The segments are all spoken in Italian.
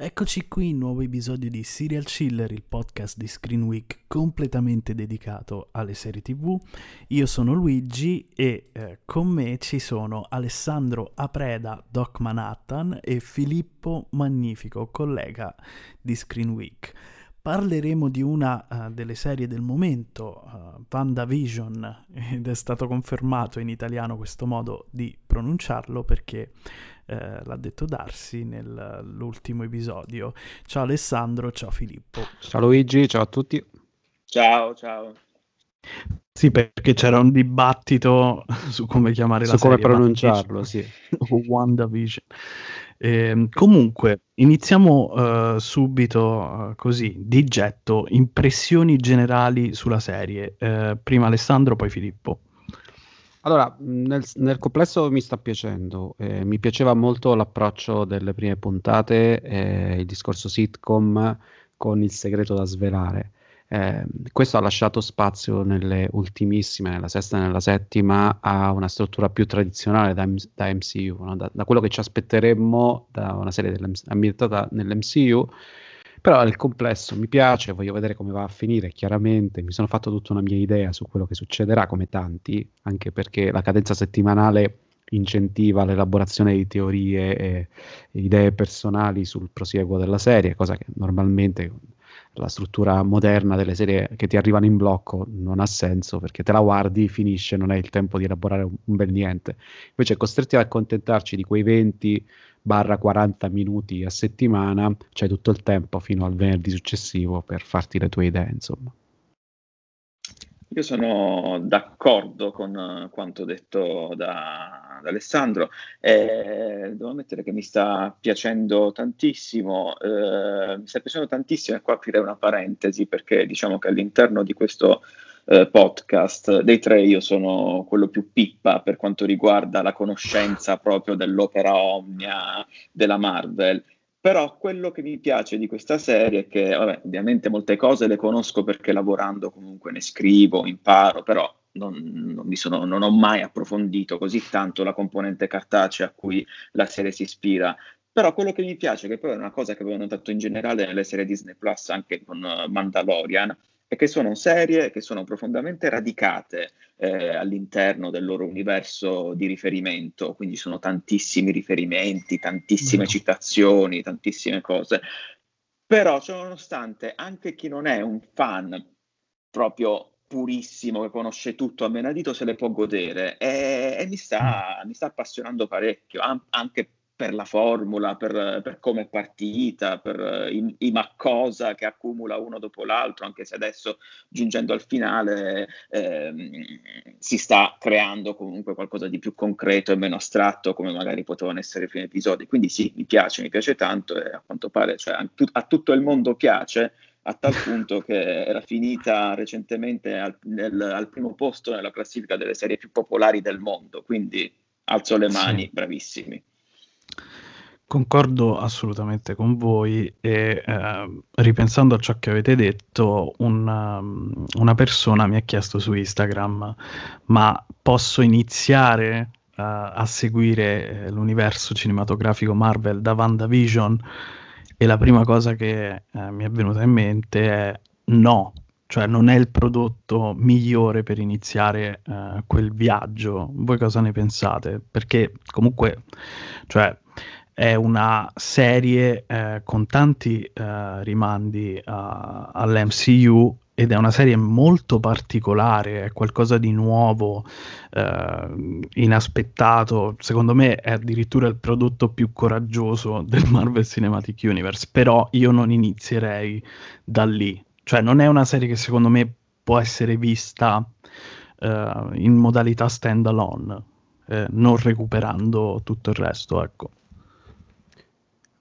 Eccoci qui, nuovo episodio di Serial Chiller, il podcast di Screen Week completamente dedicato alle serie TV. Io sono Luigi e eh, con me ci sono Alessandro Apreda, Doc Manhattan e Filippo Magnifico, collega di Screen Week. Parleremo di una uh, delle serie del momento, uh, WandaVision, ed è stato confermato in italiano questo modo di pronunciarlo perché eh, l'ha detto Darsi nell'ultimo episodio. Ciao Alessandro, ciao Filippo. Ciao Luigi, ciao a tutti. Ciao, ciao. Sì, perché c'era un dibattito su come chiamare su la serie. Su come pronunciarlo, sì. WandaVision. Eh, comunque, iniziamo uh, subito uh, così, di getto, impressioni generali sulla serie. Uh, prima Alessandro, poi Filippo. Allora, nel, nel complesso mi sta piacendo. Eh, mi piaceva molto l'approccio delle prime puntate, eh, il discorso sitcom con il segreto da svelare. Eh, questo ha lasciato spazio nelle ultimissime, nella sesta e nella settima, a una struttura più tradizionale da, da MCU, no? da, da, quello che ci aspetteremmo da una serie ambientata nell'MCU. Però nel complesso mi piace, voglio vedere come va a finire, chiaramente mi sono fatto tutta una mia idea su quello che succederà, come tanti, anche perché la cadenza settimanale incentiva l'elaborazione di teorie e idee personali sul prosieguo della serie, cosa che normalmente la struttura moderna delle serie che ti arrivano in blocco non ha senso perché te la guardi, finisce, non hai il tempo di elaborare un, un bel niente. Invece costretti ad accontentarci di quei 20 barra 40 minuti a settimana, c'hai tutto il tempo fino al venerdì successivo per farti le tue idee, insomma. Io sono d'accordo con uh, quanto detto da, da Alessandro. Eh, devo ammettere che mi sta piacendo tantissimo. Eh, mi sta piacendo tantissimo, e qua aprirei una parentesi perché diciamo che all'interno di questo eh, podcast dei tre io sono quello più pippa per quanto riguarda la conoscenza proprio dell'opera omnia della Marvel però quello che mi piace di questa serie è che, vabbè, ovviamente molte cose le conosco perché lavorando comunque ne scrivo, imparo, però non, non, sono, non, ho mai approfondito così tanto la componente cartacea a cui la serie si ispira. Però quello che mi piace, che poi è una cosa che avevo notato in generale nelle serie Disney Plus, anche con Mandalorian, e che sono serie che sono profondamente radicate eh, all'interno del loro universo di riferimento, quindi sono tantissimi riferimenti, tantissime mm. citazioni, tantissime cose. Però, nonostante anche chi non è un fan proprio purissimo che conosce tutto a menadito se le può godere e, e mi, sta, mi, sta, appassionando parecchio, anche per la formula, per, per come è partita, per i, i Maccosa che accumula uno dopo l'altro, anche se adesso giungendo al finale ehm, si sta creando comunque qualcosa di più concreto e meno astratto come magari potevano essere i primi episodi. Quindi sì, mi piace, mi piace tanto e a quanto pare cioè, a, a tutto il mondo piace a tal punto che era finita recentemente al, nel, al, primo posto nella classifica delle serie più popolari del mondo, quindi alzo le mani, sì. bravissimi. Concordo assolutamente con voi e eh, ripensando a ciò che avete detto, una, una, persona mi ha chiesto su Instagram, ma posso iniziare uh, a seguire eh, l'universo cinematografico Marvel da WandaVision? E la prima cosa che eh, mi è venuta in mente è no, cioè non è il prodotto migliore per iniziare uh, quel viaggio. Voi cosa ne pensate? Perché comunque, cioè è una serie eh, con tanti eh, rimandi uh, all'MCU ed è una serie molto particolare, è qualcosa di nuovo, eh, inaspettato. Secondo me è addirittura il prodotto più coraggioso del Marvel Cinematic Universe, però io non inizierei da lì. Cioè non è una serie che secondo me può essere vista eh, in modalità standalone, eh, non recuperando tutto il resto, ecco.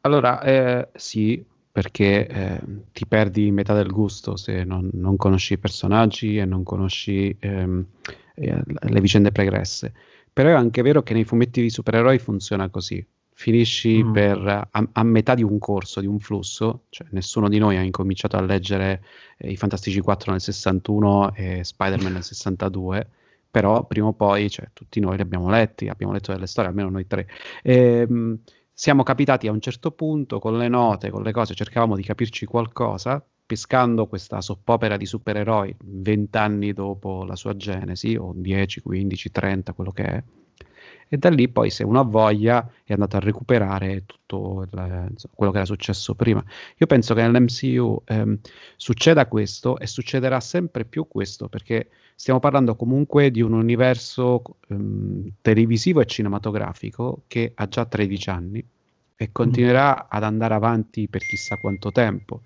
Allora, eh, sì, perché eh, ti perdi metà del gusto se non, non conosci i personaggi e non conosci ehm, eh, le vicende pregresse. Però è anche vero che nei fumetti di supereroi funziona così. Finisci mm. per, a, a, metà di un corso, di un flusso, cioè nessuno di noi ha incominciato a leggere eh, i Fantastici 4 nel 61 e Spider-Man nel 62, però prima o poi cioè, tutti noi li abbiamo letti, abbiamo letto delle storie, almeno noi tre. E, ehm, siamo capitati a un certo punto con le note, con le cose, cercavamo di capirci qualcosa, pescando questa soppopera di supereroi vent'anni dopo la sua genesi, o 10, 15, 30, quello che è. E da lì poi, se uno ha voglia, è andato a recuperare tutto il, insomma, quello che era successo prima. Io penso che nell'MCU ehm, succeda questo e succederà sempre più questo, perché stiamo parlando comunque di un universo ehm, televisivo e cinematografico che ha già 13 anni e continuerà mm. ad andare avanti per chissà quanto tempo.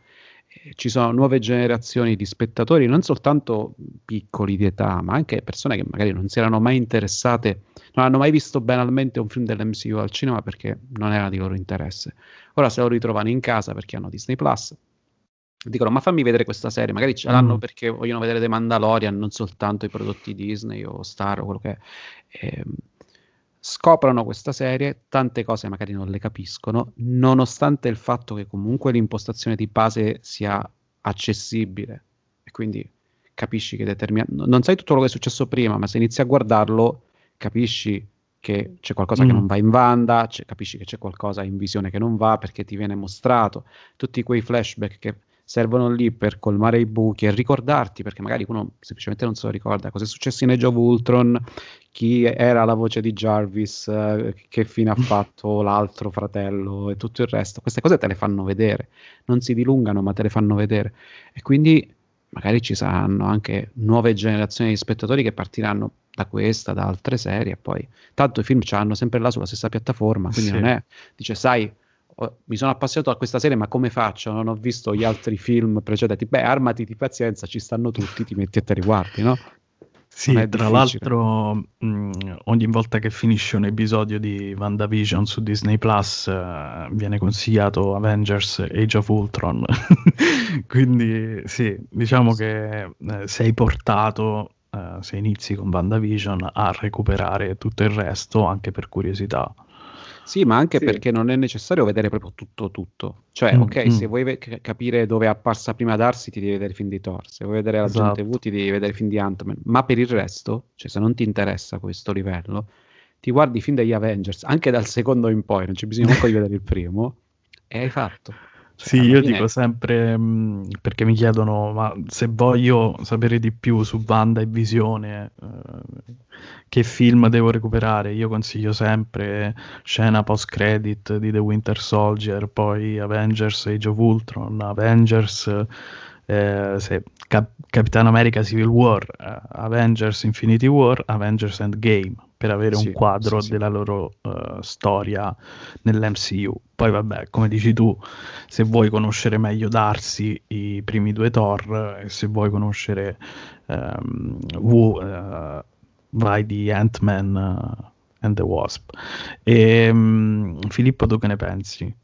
Ci sono nuove generazioni di spettatori, non soltanto piccoli di età, ma anche persone che magari non si erano mai interessate, non hanno mai visto banalmente un film dell'MCU al cinema perché non era di loro interesse. Ora se lo ritrovano in casa perché hanno Disney Plus dicono ma fammi vedere questa serie, magari ce l'hanno mm. perché vogliono vedere The Mandalorian, non soltanto i prodotti Disney o Star o quello che è. Ehm, scoprono questa serie, tante cose magari non le capiscono, nonostante il fatto che comunque l'impostazione di base sia accessibile e quindi capisci che determina... Non sai tutto quello che è successo prima, ma se inizi a guardarlo capisci che c'è qualcosa mm. che non va in Wanda, capisci che c'è qualcosa in visione che non va perché ti viene mostrato, tutti quei flashback che servono lì per colmare i buchi e ricordarti, perché magari uno semplicemente non se lo ricorda, cosa è successo in Age of Ultron, chi era la voce di Jarvis, eh, che fine ha fatto l'altro fratello e tutto il resto. Queste cose te le fanno vedere, non si dilungano ma te le fanno vedere. E quindi magari ci saranno anche nuove generazioni di spettatori che partiranno da questa, da altre serie, e poi tanto i film ci hanno sempre là sulla stessa piattaforma, quindi sì. non è, dice, sai, mi sono appassionato a questa serie, ma come faccio? Non ho visto gli altri film precedenti. Beh, armati di pazienza, ci stanno tutti, ti metti e te li guardi, no? Sì, tra difficile. l'altro mh, ogni volta che finisce un episodio di WandaVision su Disney Plus uh, viene consigliato Avengers Age of Ultron. Quindi sì, diciamo che eh, sei portato, uh, se inizi con WandaVision, a recuperare tutto il resto anche per curiosità. Sì, ma anche sì. perché non è necessario vedere proprio tutto tutto. Cioè, mm, ok, mm. se vuoi ve- capire dove è apparsa prima Darcy, ti devi vedere il film di Thor. Se vuoi vedere la esatto. gente V, ti devi vedere il film di Ant-Man. Ma per il resto, cioè se non ti interessa questo livello, ti guardi i film degli Avengers, anche dal secondo in poi, non c'è bisogno neanche di vedere il primo, e hai fatto. Sì, io dico sempre, mh, mm, perché mi chiedono, ma se voglio sapere di più su Wanda e Visione, eh, che film devo recuperare? Io consiglio sempre scena post-credit di The Winter Soldier, poi Avengers Age of Ultron, Avengers eh, se Cap- Capitan America Civil War, uh, Avengers Infinity War, Avengers Endgame, per avere sì, un quadro sì, della loro uh, storia nell'MCU. Poi vabbè, come dici tu, se vuoi conoscere meglio Darcy, i primi due Thor, e se vuoi conoscere um, Wu, uh, vai di Ant-Man and the Wasp. E, um, Filippo, tu che ne pensi?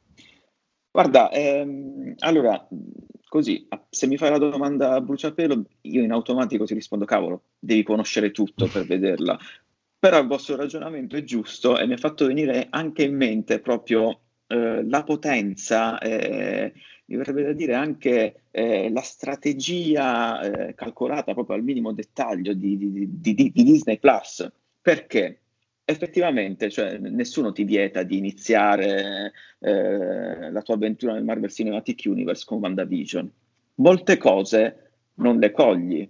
Guarda, ehm, allora così, se mi fai la domanda a bruciapelo, io in automatico ti rispondo, cavolo, devi conoscere tutto per vederla. Però il vostro ragionamento è giusto e mi ha fatto venire anche in mente proprio eh, la potenza, eh, mi verrebbe da dire anche eh, la strategia eh, calcolata proprio al minimo dettaglio di, di, di, di Disney Plus. Perché? effettivamente, cioè, nessuno ti vieta di iniziare eh, la tua avventura nel Marvel Cinematic Universe con WandaVision. Molte cose non le cogli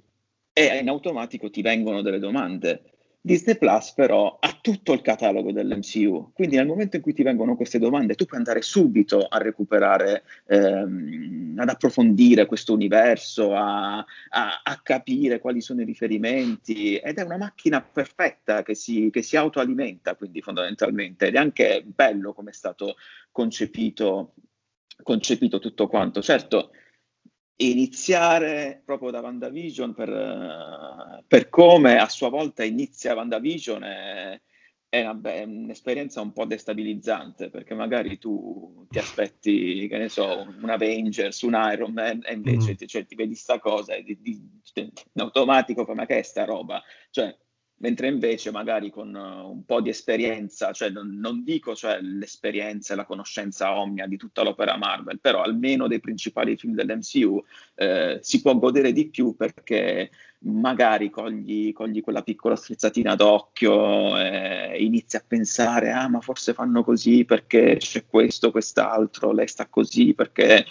e in automatico ti vengono delle domande. Disney Plus però ha tutto il catalogo dell'MCU, quindi nel momento in cui ti vengono queste domande tu puoi andare subito a recuperare, ehm, ad approfondire questo universo, a, a, a, capire quali sono i riferimenti ed è una macchina perfetta che si, che si autoalimenta quindi fondamentalmente ed è anche bello come è stato concepito, concepito tutto quanto. Certo, iniziare proprio da WandaVision per, per come a sua volta inizia WandaVision è, è, una, è, un'esperienza un po' destabilizzante perché magari tu ti aspetti, che ne so, un Avengers, un Iron Man e invece mm. ti, cioè, ti vedi sta cosa e di, di, in automatico ma che è sta roba? Cioè, mentre invece magari con uh, un po' di esperienza, cioè non, non dico cioè, l'esperienza e la conoscenza omnia di tutta l'opera Marvel, però almeno dei principali film dell'MCU eh, si può godere di più perché magari cogli, cogli quella piccola strizzatina d'occhio e inizi a pensare, ah ma forse fanno così perché c'è questo, quest'altro, lei sta così perché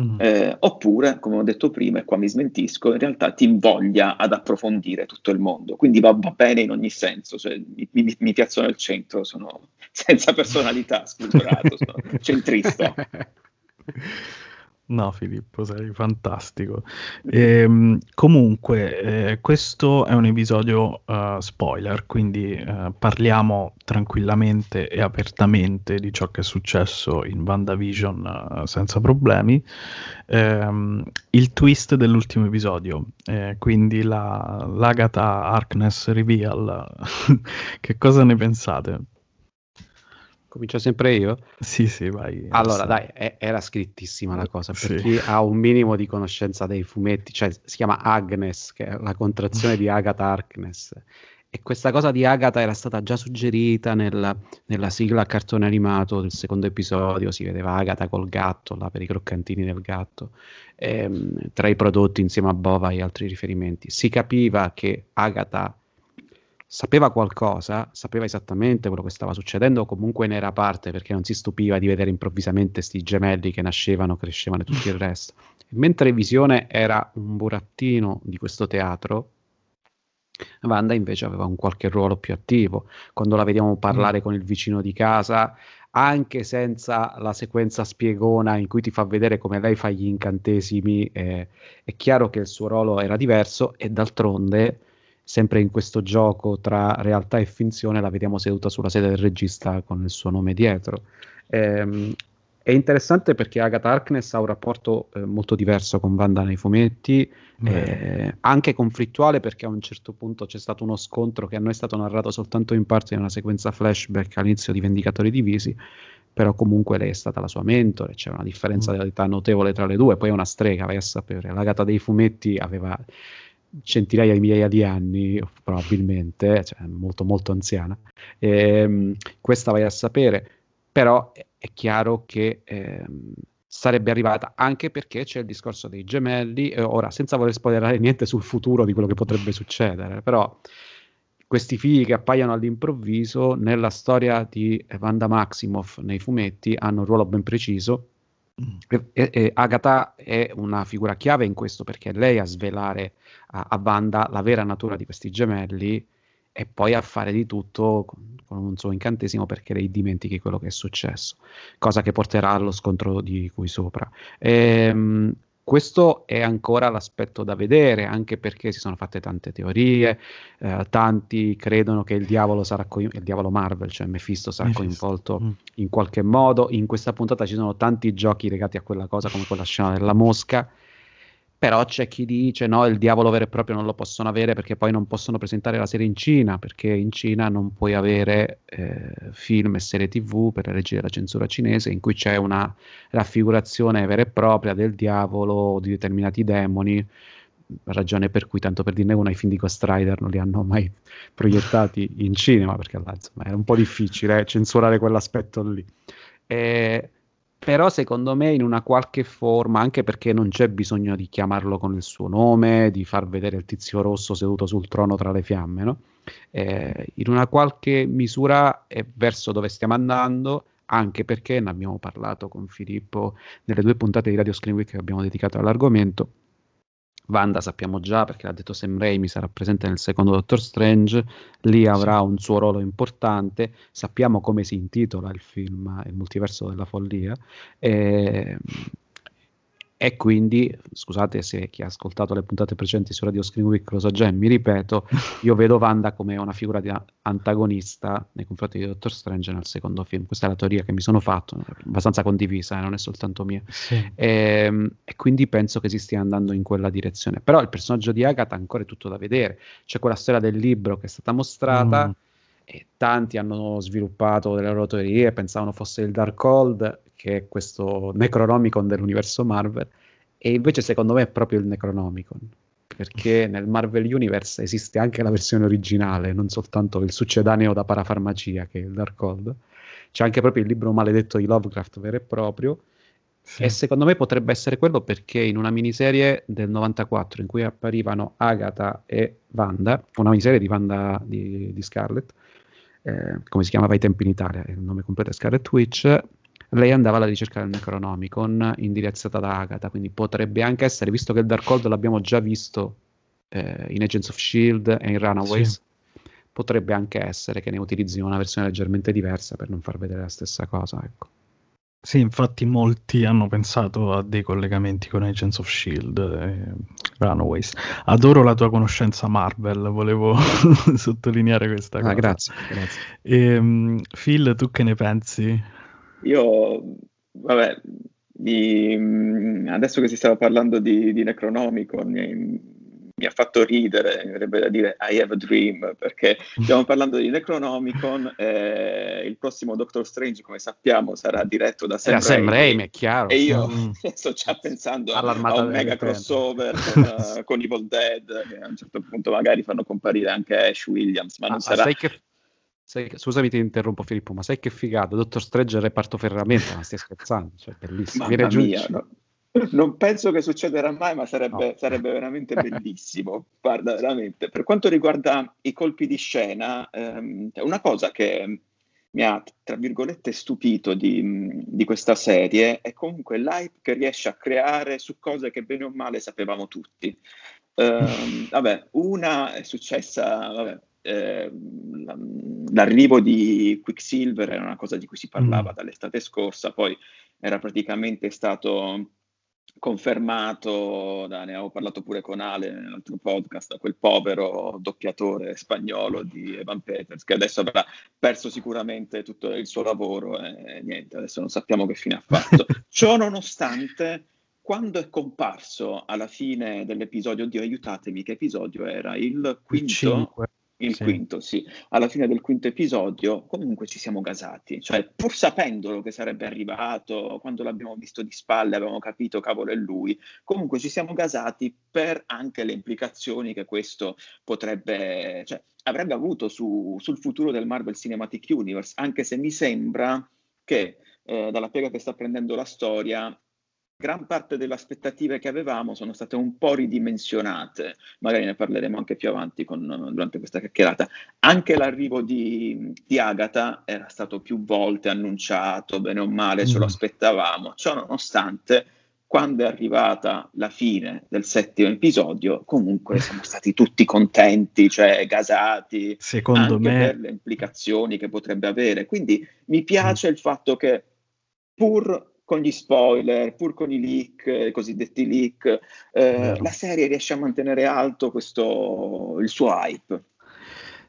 Mm. Eh, oppure, come ho detto prima, e qua mi smentisco, in realtà ti invoglia ad approfondire tutto il mondo, quindi va, va bene in ogni senso, cioè, mi, mi, mi, piazzo nel centro, sono senza personalità, sculturato, sono centrista. No, Filippo, sei fantastico. Ehm, comunque, eh, questo è un episodio uh, spoiler, quindi uh, parliamo tranquillamente e apertamente di ciò che è successo in WandaVision uh, senza problemi. Ehm, il twist dell'ultimo episodio, eh, quindi la, l'Agatha Harkness Reveal, che cosa ne pensate? Comincio sempre io? Sì, sì, vai. Allora, dai, è, era scrittissima la cosa, per sì. chi ha un minimo di conoscenza dei fumetti, cioè si chiama Agnes, che è la contrazione di Agatha Harkness. E questa cosa di Agatha era stata già suggerita nella, nella sigla cartone animato del secondo episodio, si vedeva Agatha col gatto, là per i croccantini del gatto, ehm, tra i prodotti insieme a Bova e altri riferimenti. Si capiva che Agatha sapeva qualcosa, sapeva esattamente quello che stava succedendo, comunque ne era parte perché non si stupiva di vedere improvvisamente questi gemelli che nascevano, crescevano e tutto il resto. mentre Visione era un burattino di questo teatro, Wanda invece aveva un qualche ruolo più attivo. Quando la vediamo parlare mm. con il vicino di casa, anche senza la sequenza spiegona in cui ti fa vedere come lei fa gli incantesimi, eh, è chiaro che il suo ruolo era diverso e d'altronde sempre in questo gioco tra realtà e finzione, la vediamo seduta sulla sede del regista con il suo nome dietro. Ehm, è interessante perché Agatha Harkness ha un rapporto eh, molto diverso con Wanda nei fumetti, eh, anche conflittuale perché a un certo punto c'è stato uno scontro che a noi è stato narrato soltanto in parte in una sequenza flashback all'inizio di Vendicatori Divisi, però comunque lei è stata la sua mentore, c'è una differenza mm. di età notevole tra le due, poi è una strega, vai a sapere. L'Agatha dei fumetti aveva centinaia di migliaia di anni, probabilmente, cioè molto molto anziana. E, ehm, questa vai a sapere, però è, chiaro che eh, sarebbe arrivata anche perché c'è il discorso dei gemelli, ora senza voler spoilerare niente sul futuro di quello che potrebbe succedere, però questi figli che appaiono all'improvviso nella storia di Wanda Maximoff nei fumetti hanno un ruolo ben preciso e, e, Agatha è una figura chiave in questo perché è lei a svelare a, a Wanda la vera natura di questi gemelli e poi a fare di tutto con, con, un suo incantesimo perché lei dimentichi quello che è successo, cosa che porterà allo scontro di cui sopra. Ehm, questo è ancora l'aspetto da vedere, anche perché si sono fatte tante teorie, eh, tanti credono che il diavolo sarà coinvolto, il diavolo Marvel, cioè Mephisto sarà Mephisto. coinvolto mm. in qualche modo. In questa puntata ci sono tanti giochi legati a quella cosa, come quella scena della mosca, però c'è chi dice no, il diavolo vero e proprio non lo possono avere perché poi non possono presentare la serie in Cina, perché in Cina non puoi avere eh, film e serie tv per la legge della censura cinese in cui c'è una raffigurazione vera e propria del diavolo o di determinati demoni, ragione per cui, tanto per dirne una, i film di Ghost Rider non li hanno mai proiettati in cinema, perché là, insomma, era un po' difficile eh, censurare quell'aspetto lì. E, però secondo me in una qualche forma, anche perché non c'è bisogno di chiamarlo con il suo nome, di far vedere il tizio rosso seduto sul trono tra le fiamme, no? eh, in una qualche misura è verso dove stiamo andando, anche perché ne abbiamo parlato con Filippo nelle due puntate di Radio Screen Week che abbiamo dedicato all'argomento Wanda sappiamo già perché l'ha detto Sam Raimi sarà presente nel secondo Doctor Strange, lì avrà sì. un suo ruolo importante, sappiamo come si intitola il film Il multiverso della follia. E, e quindi, scusate se chi ha ascoltato le puntate precedenti su Radio Screen Week lo sa già, e mi ripeto, io vedo Wanda come una figura di antagonista nei confronti di Doctor Strange nel secondo film. Questa è la teoria che mi sono fatto, abbastanza condivisa, eh, non è soltanto mia. Sì. E, ehm, e, quindi penso che si stia andando in quella direzione. Però il personaggio di Agatha ancora è tutto da vedere. C'è quella storia del libro che è stata mostrata. Mm e tanti hanno sviluppato delle loro teorie, pensavano fosse il Darkhold, che è questo Necronomicon dell'universo Marvel, e invece secondo me è proprio il Necronomicon, perché nel Marvel Universe esiste anche la versione originale, non soltanto il succedaneo da parafarmacia che è il Darkhold, c'è anche proprio il libro maledetto di Lovecraft vero e proprio, sì. E secondo me potrebbe essere quello perché in una miniserie del 94 in cui apparivano Agatha e Wanda, una miniserie di Wanda di, di Scarlett, eh, come si chiamava ai tempi in Italia, il nome completo è Scarlet Witch, lei andava alla ricerca del Necronomicon indirizzata da Agatha, quindi potrebbe anche essere, visto che il Darkhold l'abbiamo già visto eh, in Agents of S.H.I.E.L.D. e in Runaways, sì. potrebbe anche essere che ne utilizzino una versione leggermente diversa per non far vedere la stessa cosa, ecco. Sì, infatti molti hanno pensato a dei collegamenti con Agents of Shield e Runaways. Adoro la tua conoscenza Marvel, volevo sottolineare questa ah, cosa. Grazie, grazie. E, um, Phil, tu che ne pensi? Io, vabbè, di, mm, adesso che si stava parlando di, di Necronomicon, mi ha fatto ridere, mi verrebbe da dire I have a dream, perché stiamo parlando di Necronomicon, eh, il prossimo Doctor Strange, come sappiamo, sarà diretto da Sam, Sam Raimi, è chiaro. E io mm. sto già pensando a un mega crossover con, uh, con, Evil Dead, che a un certo punto magari fanno comparire anche Ash Williams, ma non ah, sarà... Sai che... Sai, scusami ti interrompo Filippo, ma sai che figato? Dottor Strange e reparto ferramenta, ma stai scherzando? Cioè, bellissimo. Mamma mia, no? Non penso che succederà mai, ma sarebbe, no. sarebbe veramente bellissimo. Guarda, veramente. Per quanto riguarda i colpi di scena, ehm, una cosa che mi ha, tra virgolette, stupito di, di, questa serie è comunque l'hype che riesce a creare su cose che bene o male sapevamo tutti. Eh, vabbè, una è successa, vabbè, eh, l'arrivo di Quicksilver era una cosa di cui si parlava mm. dall'estate scorsa, poi era praticamente stato confermato, da, ne avevo parlato pure con Ale nell'altro podcast, da quel povero doppiatore spagnolo di Evan Peters, che adesso avrà perso sicuramente tutto il suo lavoro e niente, adesso non sappiamo che fine ha fatto. Ciò nonostante, quando è comparso alla fine dell'episodio, oddio aiutatemi, che episodio era? Il quinto? Il il sì. quinto, sì. Alla fine del quinto episodio, comunque ci siamo gasati. Cioè, pur sapendolo che sarebbe arrivato, quando l'abbiamo visto di spalle, avevamo capito, cavolo, è lui. Comunque ci siamo gasati per anche le implicazioni che questo potrebbe, cioè, avrebbe avuto su, sul futuro del Marvel Cinematic Universe, anche se mi sembra che eh, dalla piega che sta prendendo la storia gran parte delle aspettative che avevamo sono state un po' ridimensionate, magari ne parleremo anche più avanti con, durante questa chiacchierata. Anche l'arrivo di, di, Agatha era stato più volte annunciato, bene o male, ce lo mm. aspettavamo, ciò nonostante quando è arrivata la fine del settimo episodio, comunque siamo stati tutti contenti, cioè gasati, Secondo anche me... per le implicazioni che potrebbe avere. Quindi mi piace il fatto che pur con gli spoiler, pur con i leak, i cosiddetti leak, eh, la serie riesce a mantenere alto questo, il suo hype.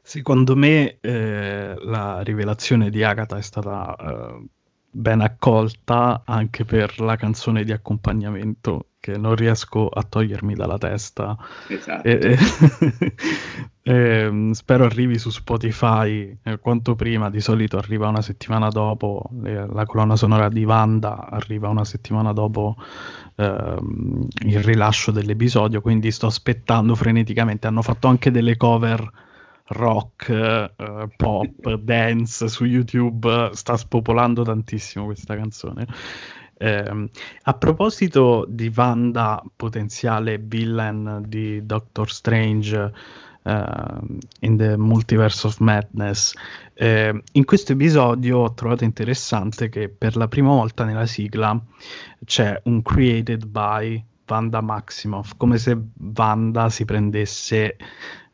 Secondo me eh, la rivelazione di Agatha è stata eh, ben accolta anche per la canzone di accompagnamento che non riesco a togliermi dalla testa. Esatto. E, e, e, spero arrivi su Spotify eh, quanto prima, di solito arriva una settimana dopo, la colonna sonora di Wanda arriva una settimana dopo eh, il rilascio dell'episodio, quindi sto aspettando freneticamente. Hanno fatto anche delle cover rock, uh, pop, dance su YouTube, sta spopolando tantissimo questa canzone. Eh, a proposito di Wanda, potenziale villain di Doctor Strange uh, in the Multiverse of Madness, eh, in questo episodio ho trovato interessante che per la prima volta nella sigla c'è un created by Wanda Maximoff, come se Wanda si prendesse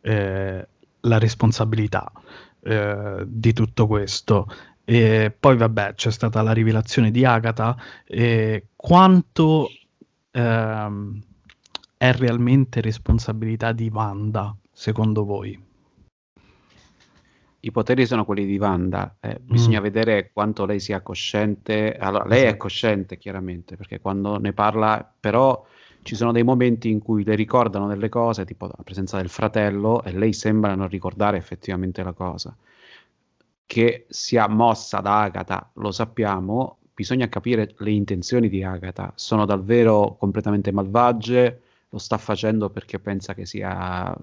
eh, la responsabilità eh, di tutto questo. E poi vabbè, c'è stata la rivelazione di Agatha. Quanto ehm, è realmente responsabilità di Wanda, secondo voi? I poteri sono quelli di Wanda, eh, bisogna mm. vedere quanto lei sia cosciente. Allora, lei esatto. è cosciente chiaramente, perché quando ne parla, però ci sono dei momenti in cui le ricordano delle cose, tipo la presenza del fratello, e lei sembra non ricordare effettivamente la cosa. Che sia mossa da Agatha, lo sappiamo, bisogna capire le intenzioni di Agatha. Sono davvero completamente malvagie? Lo sta facendo perché pensa che sia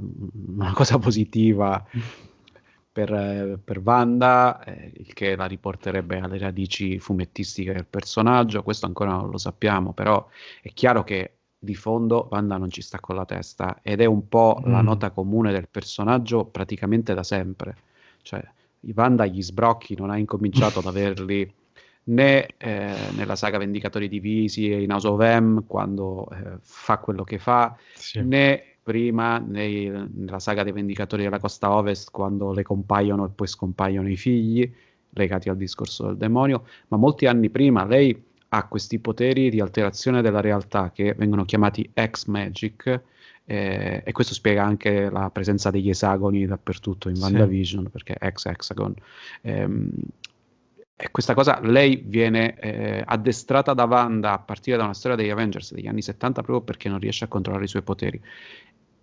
una cosa positiva per, per Wanda, eh, il che la riporterebbe alle radici fumettistiche del personaggio. Questo ancora non lo sappiamo, però è chiaro che di fondo Wanda non ci sta con la testa ed è un po' mm. la nota comune del personaggio praticamente da sempre. Cioè, Wanda gli sbrocchi non ha incominciato ad averli né eh, nella saga Vendicatori Divisi e in House of M quando eh, fa quello che fa, sì. né prima nei, nella saga dei Vendicatori della Costa Ovest quando le compaiono e poi scompaiono i figli legati al discorso del demonio, ma molti anni prima lei ha questi poteri di alterazione della realtà che vengono chiamati X-Magic eh, e questo spiega anche la presenza degli esagoni dappertutto in WandaVision sì. perché X-Hexagon. Ehm, e questa cosa lei viene eh, addestrata da Wanda a partire da una storia degli Avengers degli anni 70 proprio perché non riesce a controllare i suoi poteri.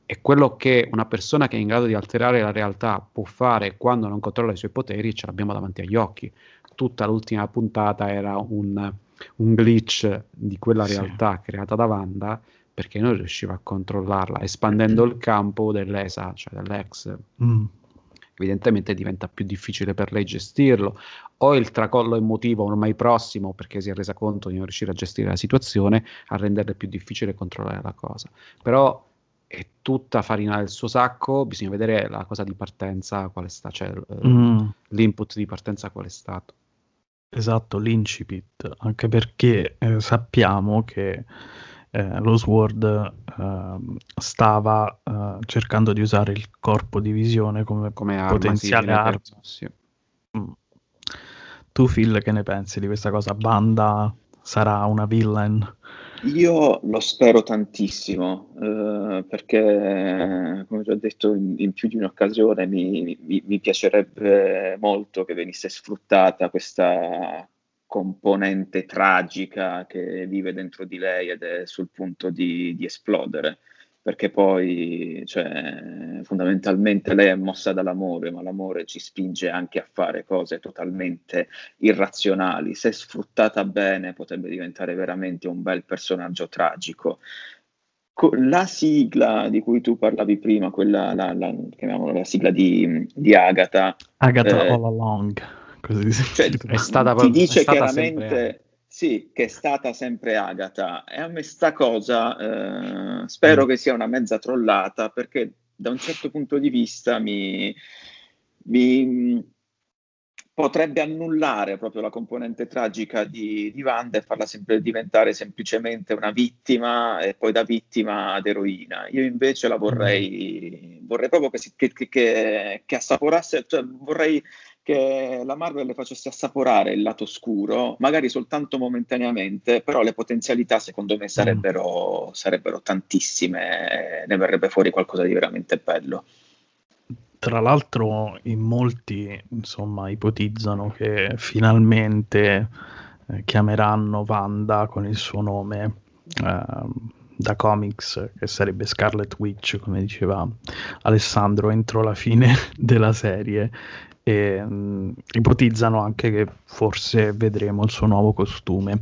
E quello che una persona che è in grado di alterare la realtà può fare quando non controlla i suoi poteri ce l'abbiamo davanti agli occhi. Tutta l'ultima puntata era un un glitch di quella realtà sì. creata da Wanda perché non riusciva a controllarla, espandendo il campo dell'ESA, cioè dell'ex. Mm. Evidentemente diventa più difficile per lei gestirlo, o il tracollo emotivo ormai prossimo perché si è resa conto di non riuscire a gestire la situazione, a renderle più difficile controllare la cosa. Però è tutta farina del suo sacco, bisogna vedere la cosa di partenza, qual è stato, cioè mm. l'input di partenza qual è stato. Esatto, l'incipit, anche perché eh, sappiamo che eh, lo Sword eh, stava eh, cercando di usare il corpo di visione come, come arma, potenziale sì, arma. Sì. Mm. Tu Phil che ne pensi di questa cosa? Banda sarà una villain? Io lo spero tantissimo, eh, perché, come già detto in, in più di un'occasione, mi, mi, mi, piacerebbe molto che venisse sfruttata questa componente tragica che vive dentro di lei ed è sul punto di, di esplodere perché poi cioè, fondamentalmente lei è mossa dall'amore, ma l'amore ci spinge anche a fare cose totalmente irrazionali. Se sfruttata bene potrebbe diventare veramente un bel personaggio tragico. La sigla di cui tu parlavi prima, quella, la, la, la sigla di, di Agatha. Agatha eh, All Along, cioè, è stata, ti dice è stata chiaramente... Sempre sì, che è stata sempre Agata. E a me sta cosa eh, spero mm. che sia una mezza trollata perché da un certo punto di vista mi, mi potrebbe annullare proprio la componente tragica di, di Wanda e farla sempre diventare semplicemente una vittima e poi da vittima ad eroina. Io invece la vorrei, vorrei proprio che, si, che, che, che assaporasse, cioè vorrei che la Marvel le facesse assaporare il lato scuro, magari soltanto momentaneamente, però le potenzialità secondo me sarebbero, sarebbero tantissime, ne verrebbe fuori qualcosa di veramente bello. Tra l'altro in molti insomma ipotizzano che finalmente eh, chiameranno Wanda con il suo nome eh, da comics, che sarebbe Scarlet Witch, come diceva Alessandro, entro la fine della serie e mh, ipotizzano anche che forse vedremo il suo nuovo costume.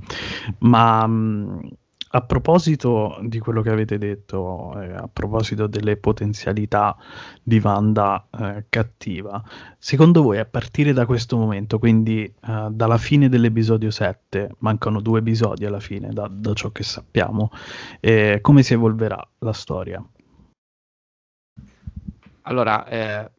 Ma mh, a proposito di quello che avete detto, eh, a proposito delle potenzialità di Wanda eh, cattiva, secondo voi a partire da questo momento, quindi eh, dalla fine dell'episodio 7, mancano due episodi alla fine da, da ciò che sappiamo, eh, come si evolverà la storia? Allora, eh,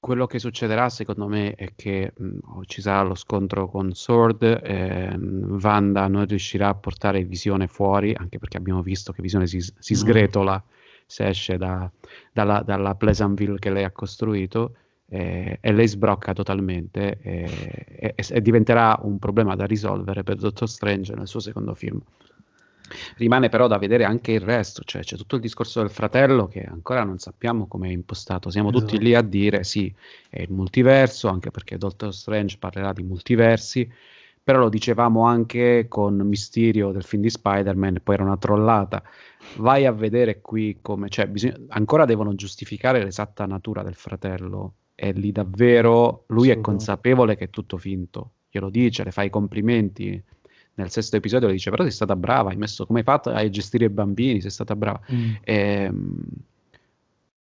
quello che succederà secondo me è che mh, ci sarà lo scontro con Sword, ehm, Wanda non riuscirà a portare Visione fuori, anche perché abbiamo visto che Visione si, si mm. sgretola se esce da, dalla, dalla, Pleasantville che lei ha costruito eh, e lei sbrocca totalmente eh, e, e, diventerà un problema da risolvere per Doctor Strange nel suo secondo film. Rimane però da vedere anche il resto, cioè c'è tutto il discorso del fratello che ancora non sappiamo come è impostato. Siamo esatto. tutti lì a dire sì, è il multiverso, anche perché Doctor Strange parlerà di multiversi, però lo dicevamo anche con Mysterio del film di Spider-Man, poi era una trollata. Vai a vedere qui come, cioè, bisogna, ancora devono giustificare l'esatta natura del fratello e lì davvero lui è consapevole che è tutto finto, glielo dice, le fa i complimenti. Nel sesto episodio le dice: Però sei stata brava, hai messo come hai fatto a gestire i bambini, sei stata brava. Mm. E, ehm,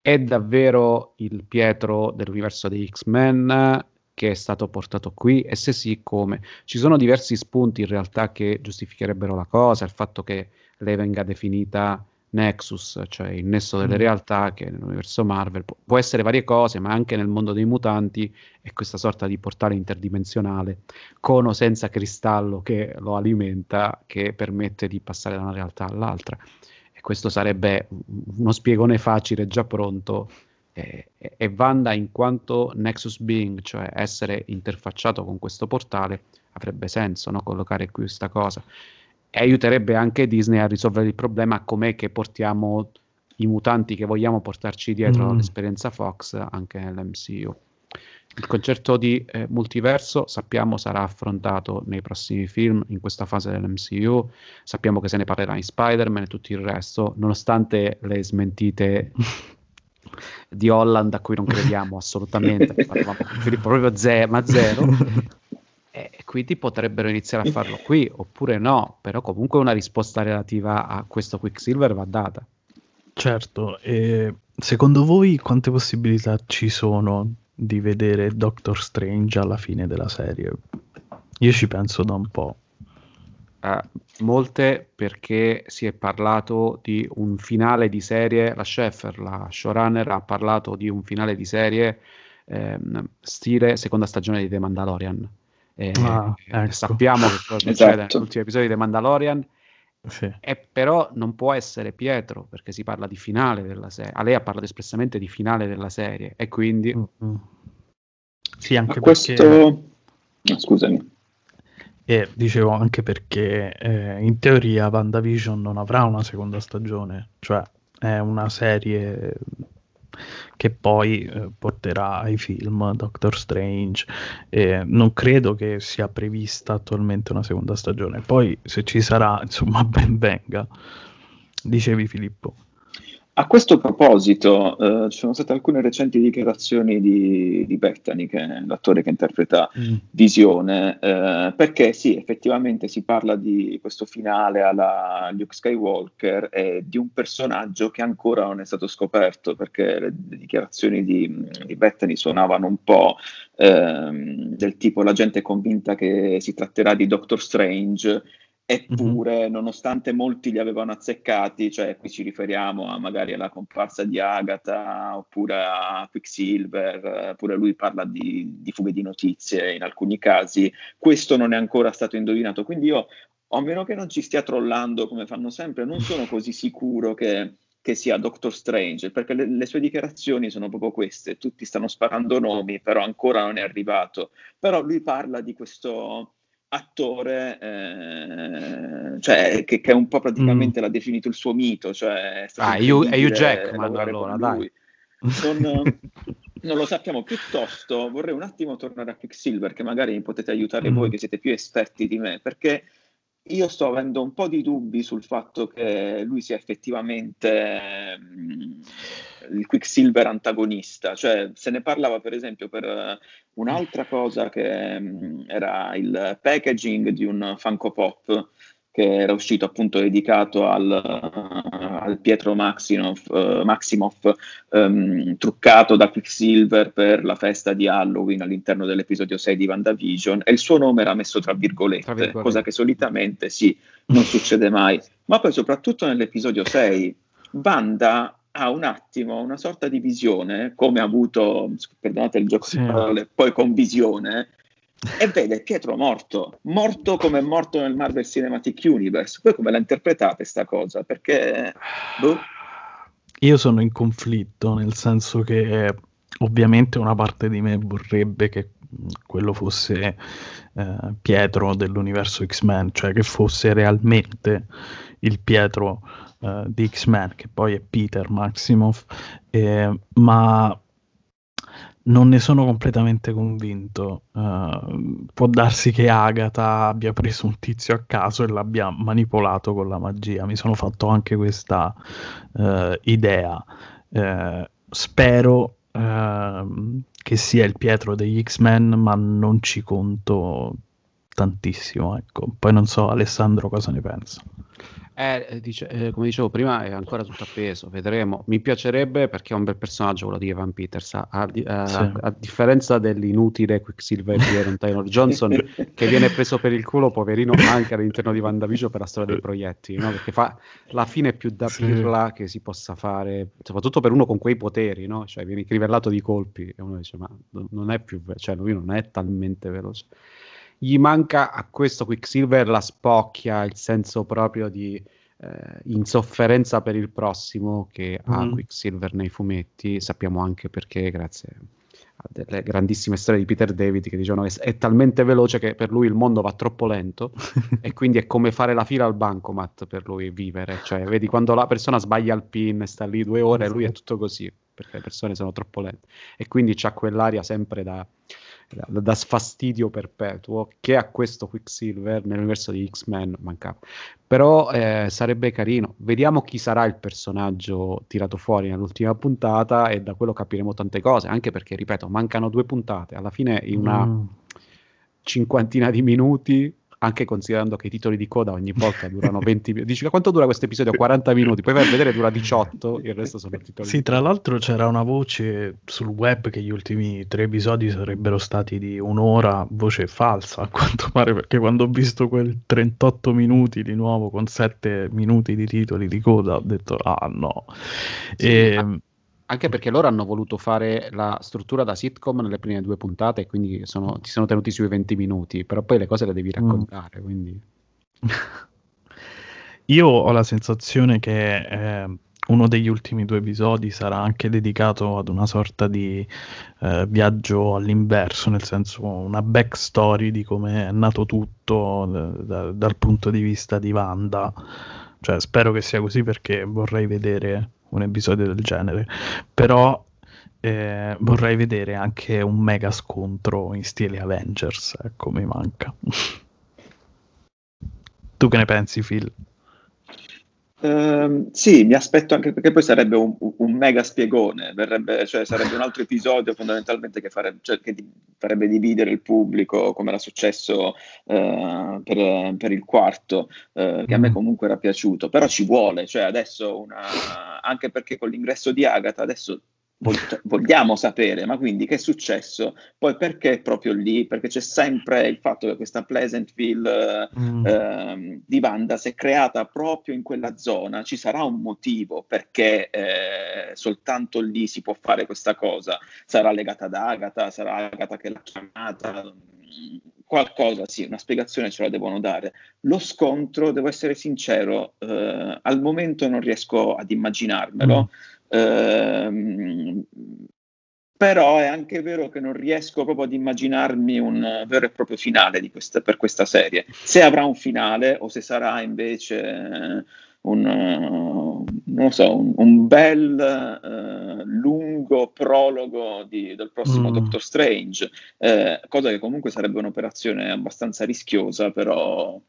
è davvero il Pietro dell'universo dei X-Men che è stato portato qui e se sì come. Ci sono diversi spunti in realtà che giustificherebbero la cosa, il fatto che lei venga definita Nexus, cioè il nesso delle mm. realtà che nell'universo Marvel pu- può essere varie cose, ma anche nel mondo dei mutanti è questa sorta di portale interdimensionale con o senza cristallo che lo alimenta, che permette di passare da una realtà all'altra. E questo sarebbe uno spiegone facile già pronto. E, e Wanda, in quanto Nexus Being, cioè essere interfacciato con questo portale, avrebbe senso no? collocare qui questa cosa e aiuterebbe anche Disney a risolvere il problema com'è che portiamo i mutanti che vogliamo portarci dietro mm. l'esperienza Fox anche nell'MCU. Il concetto di eh, multiverso sappiamo sarà affrontato nei prossimi film in questa fase dell'MCU, sappiamo che se ne parlerà in Spider-Man e tutto il resto, nonostante le smentite di Holland a cui non crediamo assolutamente, Filippo proprio zero, ma zero, quindi potrebbero iniziare a farlo qui oppure no, però comunque una risposta relativa a questo Quicksilver va data. Certo, e secondo voi quante possibilità ci sono di vedere Doctor Strange alla fine della serie? Io ci penso da un po'. Uh, molte perché si è parlato di un finale di serie, la Sheffer, la showrunner, ha parlato di un finale di serie ehm, stile seconda stagione di The Mandalorian eh, ah, ecco. Sappiamo che cosa succede esatto. negli episodi di Mandalorian. Sì. E però non può essere Pietro perché si parla di finale della serie. A lei ha parlato espressamente di finale della serie e quindi. Mm-hmm. Sì, anche questo. No, scusami. E dicevo anche perché eh, in teoria WandaVision non avrà una seconda stagione, cioè è una serie che poi eh, porterà ai film Doctor Strange. Eh, non credo che sia prevista attualmente una seconda stagione. Poi, se ci sarà, insomma, ben venga. Dicevi Filippo. A questo proposito, eh, ci sono state alcune recenti dichiarazioni di, di Bettany, che è l'attore che interpreta mm. Visione, eh, perché sì, effettivamente si parla di questo finale alla Luke Skywalker e di un personaggio che ancora non è stato scoperto, perché le, le dichiarazioni di, di, Bettany suonavano un po' ehm, del tipo la gente è convinta che si tratterà di Doctor Strange Eppure, mm-hmm. nonostante molti li avevano azzeccati, cioè qui ci riferiamo a magari alla comparsa di Agatha oppure a Quicksilver, oppure lui parla di, di, fughe di notizie in alcuni casi, questo non è ancora stato indovinato. Quindi io, a meno che non ci stia trollando come fanno sempre, non sono così sicuro che, che sia Doctor Strange, perché le, le, sue dichiarazioni sono proprio queste, tutti stanno sparando nomi, però ancora non è arrivato. Però lui parla di questo attore eh, cioè, che, che, un po' praticamente mm. l'ha definito il suo mito cioè ah, io, è Hugh Jackman allora dai non, non, lo sappiamo piuttosto vorrei un attimo tornare a Quicksilver che magari mi potete aiutare mm. voi che siete più esperti di me perché io sto avendo un po' di dubbi sul fatto che lui sia effettivamente um, il Quicksilver antagonista, cioè se ne parlava per esempio per uh, un'altra cosa che um, era il packaging di un Funko Pop che era uscito appunto dedicato al, al Pietro Maximoff, uh, Maximoff um, truccato da Quicksilver per la festa di Halloween all'interno dell'episodio 6 di WandaVision e il suo nome era messo tra virgolette, tra virgolette. cosa che solitamente sì, non succede mai. Ma poi soprattutto nell'episodio 6 Wanda ha un attimo una sorta di visione, come ha avuto, perdonate il gioco sì. di parole, poi con visione, e vede Pietro morto, morto come è morto nel Marvel Cinematic Universe. Poi come la interpretate questa cosa? Perché... Boh. Io sono in conflitto, nel senso che ovviamente una parte di me vorrebbe che quello fosse eh, Pietro dell'universo X-Men, cioè che fosse realmente il Pietro eh, di X-Men, che poi è Peter Maximoff, eh, ma non ne sono completamente convinto. Uh, può darsi che Agatha abbia preso un tizio a caso e l'abbia manipolato con la magia. Mi sono fatto anche questa uh, idea. Uh, spero ehm, che sia il Pietro degli X-Men, ma non ci conto tantissimo. Ecco. Poi non so Alessandro cosa ne pensa. Eh, eh, dice, eh, come dicevo prima, è ancora tutto appeso, vedremo. Mi piacerebbe perché è un bel personaggio quello di Evan Peters, a, a, a, sì. a differenza dell'inutile Quicksilver di Aaron Taylor Johnson, che viene preso per il culo, poverino, anche all'interno di VandaVision per la storia dei proiettili, no? perché fa la fine più da sì. pirla che si possa fare, soprattutto per uno con quei poteri, no? cioè viene crivellato di colpi e uno dice ma non è più, cioè lui non è talmente veloce gli manca a questo Quicksilver la spocchia, il senso proprio di eh, insofferenza per il prossimo che mm. ha Quicksilver nei fumetti. Sappiamo anche perché, grazie a delle grandissime storie di Peter David che dicevano che è talmente veloce che per lui il mondo va troppo lento e quindi è come fare la fila al bancomat per lui vivere. Cioè, vedi quando la persona sbaglia il pin e sta lì due ore, lui è tutto così perché le persone sono troppo lente e quindi c'ha quell'aria sempre da da, da sfastidio perpetuo che a questo Quicksilver nell'universo di X-Men mancava. Però eh, sarebbe carino. Vediamo chi sarà il personaggio tirato fuori nell'ultima puntata e da quello capiremo tante cose, anche perché, ripeto, mancano due puntate. Alla fine in una mm. cinquantina di minuti anche considerando che i titoli di coda ogni volta durano 20 minuti. Dici quanto dura questo episodio? 40 minuti, poi vai a vedere dura 18, il resto sono titoli. Sì, tra l'altro c'era una voce sul web che gli ultimi tre episodi sarebbero stati di un'ora, voce falsa a quanto pare, perché quando ho visto quel 38 minuti di nuovo con 7 minuti di titoli di coda ho detto ah no. Sì, e... anche perché loro hanno voluto fare la struttura da sitcom nelle prime due puntate e quindi sono, ti sono tenuti sui 20 minuti, però poi le cose le devi mm. raccontare. Mm. Quindi... Io ho la sensazione che eh, uno degli ultimi due episodi sarà anche dedicato ad una sorta di eh, viaggio all'inverso, nel senso una backstory di come è nato tutto d- d- dal punto di vista di Wanda. Cioè, spero che sia così perché vorrei vedere un episodio del genere, però eh, vorrei vedere anche un mega scontro in stile Avengers, ecco mi manca. tu che ne pensi Phil? Uh, sì, mi aspetto anche perché poi sarebbe un, un mega spiegone, verrebbe, cioè sarebbe un altro episodio fondamentalmente che, farebbe, cioè, che di, farebbe dividere il pubblico, come era successo uh, per, per, il quarto, uh, che a me mm. comunque era piaciuto, però ci vuole, cioè adesso una, anche perché con l'ingresso di Agatha adesso vogliamo sapere, ma quindi che è successo? Poi perché proprio lì? Perché c'è sempre il fatto che questa Pleasantville mm. eh, di Wanda si è creata proprio in quella zona, ci sarà un motivo perché eh, soltanto lì si può fare questa cosa, sarà legata ad Agatha, sarà Agatha che l'ha chiamata, qualcosa, sì, una spiegazione ce la devono dare. Lo scontro, devo essere sincero, eh, al momento non riesco ad immaginarmelo. Mm Ehm, però è anche vero che non riesco proprio ad immaginarmi un vero e proprio finale questa, per questa serie. Se avrà un finale o se sarà invece un, non so, un, un bel uh, lungo prologo di, del prossimo mm. Doctor Strange, eh, cosa che comunque sarebbe un'operazione abbastanza rischiosa, però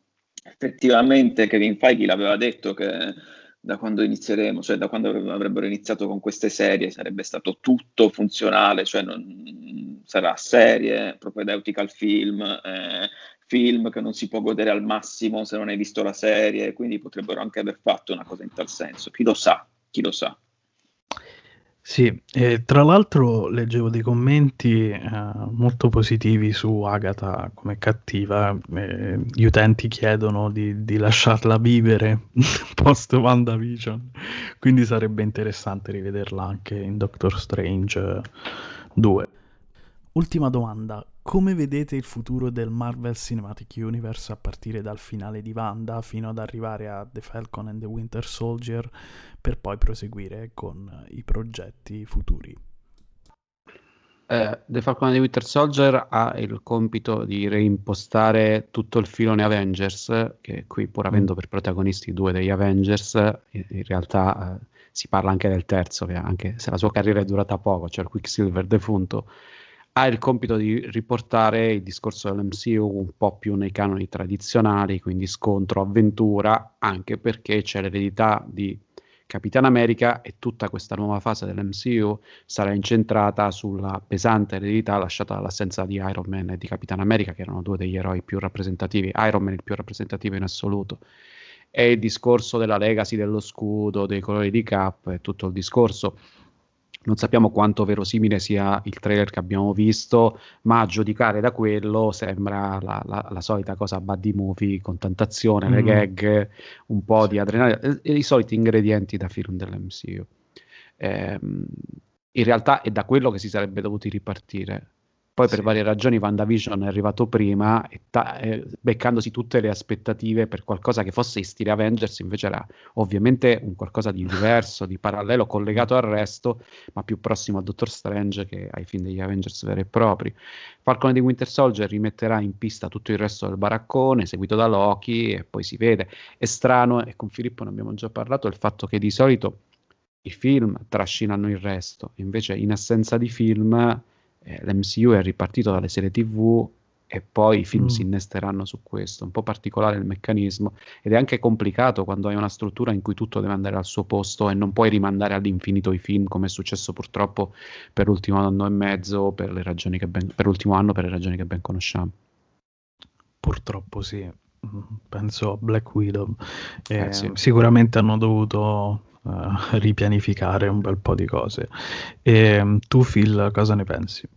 effettivamente Kevin Feige l'aveva detto che da quando inizieremo, cioè da quando avrebbero iniziato con queste serie, sarebbe stato tutto funzionale, cioè non, sarà serie, propedeutical film, eh, film che non si può godere al massimo se non hai visto la serie, quindi potrebbero anche aver fatto una cosa in tal senso, chi lo sa, chi lo sa. Sì, e tra l'altro leggevo dei commenti eh, molto positivi su Agatha come cattiva. Eh, gli utenti chiedono di, di lasciarla vivere post WandaVision, quindi sarebbe interessante rivederla anche in Doctor Strange 2. Ultima domanda, come vedete il futuro del Marvel Cinematic Universe a partire dal finale di Wanda fino ad arrivare a The Falcon and the Winter Soldier per poi proseguire con i progetti futuri? Uh, The Falcon and the Winter Soldier ha il compito di reimpostare tutto il filone Avengers, che qui pur avendo mm. per protagonisti due degli Avengers, in, in realtà uh, si parla anche del terzo, anche se la sua carriera è durata poco, cioè il Quicksilver defunto, ha il compito di riportare il discorso dell'MCU un po' più nei canoni tradizionali, quindi scontro, avventura, anche perché c'è l'eredità di Capitan America e tutta questa nuova fase dell'MCU sarà incentrata sulla pesante eredità lasciata dall'assenza di Iron Man e di Capitan America, che erano due degli eroi più rappresentativi, Iron Man il più rappresentativo in assoluto. E il discorso della legacy dello scudo, dei colori di Cap e tutto il discorso non sappiamo quanto verosimile sia il trailer che abbiamo visto, ma a giudicare da quello sembra la, la, la solita cosa buddy movie con tanta azione, mm. le gag, un po' sì. di adrenalina, i soliti ingredienti da film dell'MCU. Eh, in realtà è da quello che si sarebbe dovuti ripartire poi per varie ragioni WandaVision è arrivato prima e ta- eh, beccandosi tutte le aspettative per qualcosa che fosse in stile Avengers, invece era ovviamente un qualcosa di diverso, di parallelo, collegato al resto, ma più prossimo a Doctor Strange che ai film degli Avengers veri e propri. Falcone di Winter Soldier rimetterà in pista tutto il resto del baraccone, seguito da Loki e poi si vede. È strano, e con Filippo ne abbiamo già parlato, il fatto che di solito i film trascinano il resto, invece in assenza di film eh, l'MCU è ripartito dalle serie TV e poi i film mm. si innesteranno su questo. Un po' particolare il meccanismo ed è anche complicato quando hai una struttura in cui tutto deve andare al suo posto e non puoi rimandare all'infinito i film, come è successo purtroppo per l'ultimo anno e mezzo, per, le ragioni che ben, per l'ultimo anno, per le ragioni che ben conosciamo. Purtroppo sì, mm, penso a Black Widow. Eh, eh, sì. Sicuramente hanno dovuto uh, ripianificare un bel po' di cose. E mm, tu, Phil, cosa ne pensi?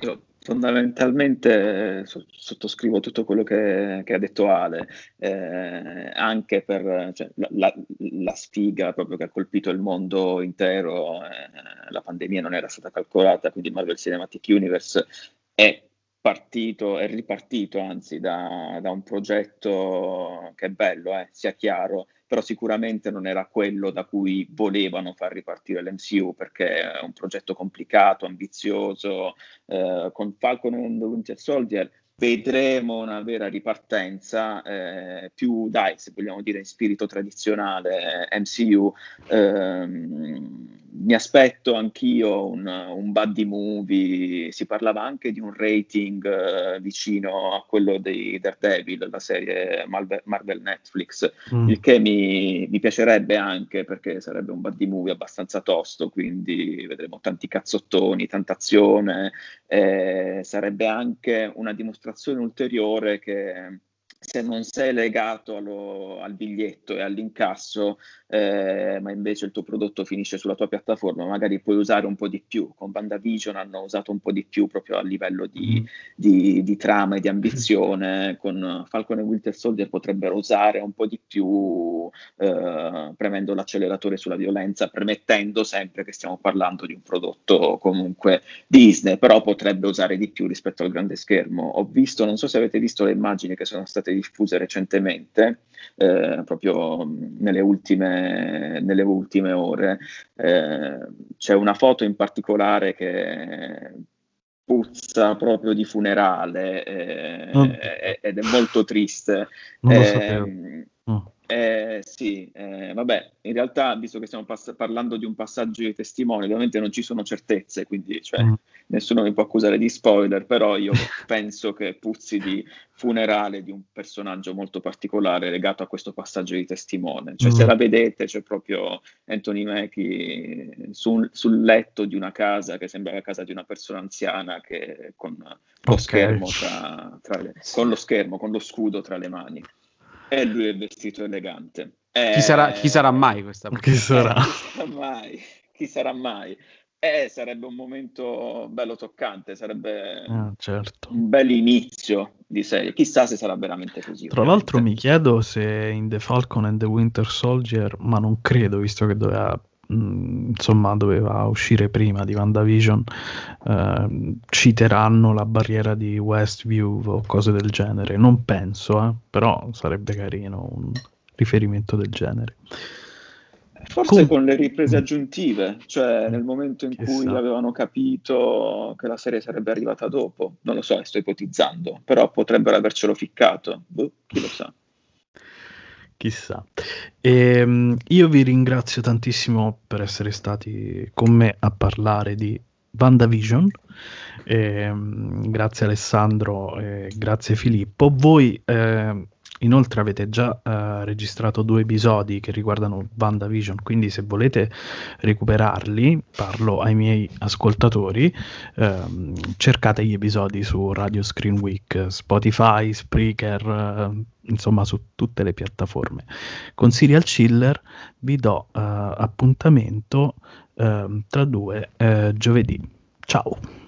Io fondamentalmente so- sottoscrivo tutto quello che, che ha detto Ale, eh, anche per cioè, la, la, la, sfiga proprio che ha colpito il mondo intero, eh, la pandemia non era stata calcolata, quindi Marvel Cinematic Universe è partito, è ripartito anzi da, da un progetto che è bello, eh, sia chiaro, però sicuramente non era quello da cui volevano far ripartire l'MCU perché è un progetto complicato, ambizioso, eh, con Falcon and Winter Soldier vedremo una vera ripartenza, eh, più dai, se vogliamo dire in spirito tradizionale MCU. Ehm, mi aspetto anch'io un, un buddy movie, si parlava anche di un rating eh, vicino a quello di Daredevil, la serie Marvel, Marvel Netflix, mm. il che mi, mi, piacerebbe anche perché sarebbe un buddy movie abbastanza tosto, quindi vedremo tanti cazzottoni, tanta azione, eh, sarebbe anche una dimostrazione ulteriore che se non sei legato allo, al biglietto e all'incasso, eh, ma invece il tuo prodotto finisce sulla tua piattaforma, magari puoi usare un po' di più. Con Bandavision hanno usato un po' di più proprio a livello di, mm. di, di trama e di ambizione. Con Falcon e Winter Soldier potrebbero usare un po' di più, eh, premendo l'acceleratore sulla violenza, permettendo sempre che stiamo parlando di un prodotto comunque Disney, però potrebbe usare di più rispetto al grande schermo. Ho visto, non so se avete visto le immagini che sono state state diffuse recentemente, eh, proprio nelle ultime, nelle ultime ore. Eh, c'è una foto in particolare che puzza proprio di funerale eh, oh. ed è molto triste. Non lo sapevo. Oh. Eh, sì, eh, vabbè, in realtà, visto che stiamo pass- parlando di un passaggio di testimone, ovviamente non ci sono certezze, quindi cioè, mm. Nessuno mi può accusare di spoiler, però io penso che puzzi di funerale di un personaggio molto particolare legato a questo passaggio di testimone. Cioè, mm. se la vedete, c'è proprio Anthony Mackie sul, sul, letto di una casa che sembra la casa di una persona anziana che con lo okay. schermo tra, tra le, con lo schermo, con lo scudo tra le mani. E lui è vestito elegante. Eh, chi, sarà, chi, sarà, mai questa persona? Chi sarà? Eh, chi sarà mai? Chi sarà mai? Eh, sarebbe un momento bello toccante, sarebbe ah, certo. un bel inizio di serie. Chissà se sarà veramente così. Tra ovviamente. l'altro mi chiedo se in The Falcon and the Winter Soldier, ma non credo, visto che doveva Mm, insomma doveva uscire prima di WandaVision eh, citeranno la barriera di Westview o cose del genere non penso eh, però sarebbe carino un riferimento del genere Forse con, con le riprese mm. aggiuntive, cioè nel momento in cui avevano capito che la serie sarebbe arrivata dopo, non lo so, sto ipotizzando, però potrebbero avercelo ficcato, boh, chi lo sa chissà. E, ehm, io vi ringrazio tantissimo per essere stati con me a parlare di WandaVision. E, ehm, grazie Alessandro e grazie Filippo. Voi eh, inoltre avete già uh, registrato due episodi che riguardano WandaVision, quindi se volete recuperarli, parlo ai miei ascoltatori, uh, cercate gli episodi su Radio Screen Week, Spotify, Spreaker, uh, insomma su tutte le piattaforme. Con Serial Chiller vi do appuntamento ehm, tra due giovedì. Ciao!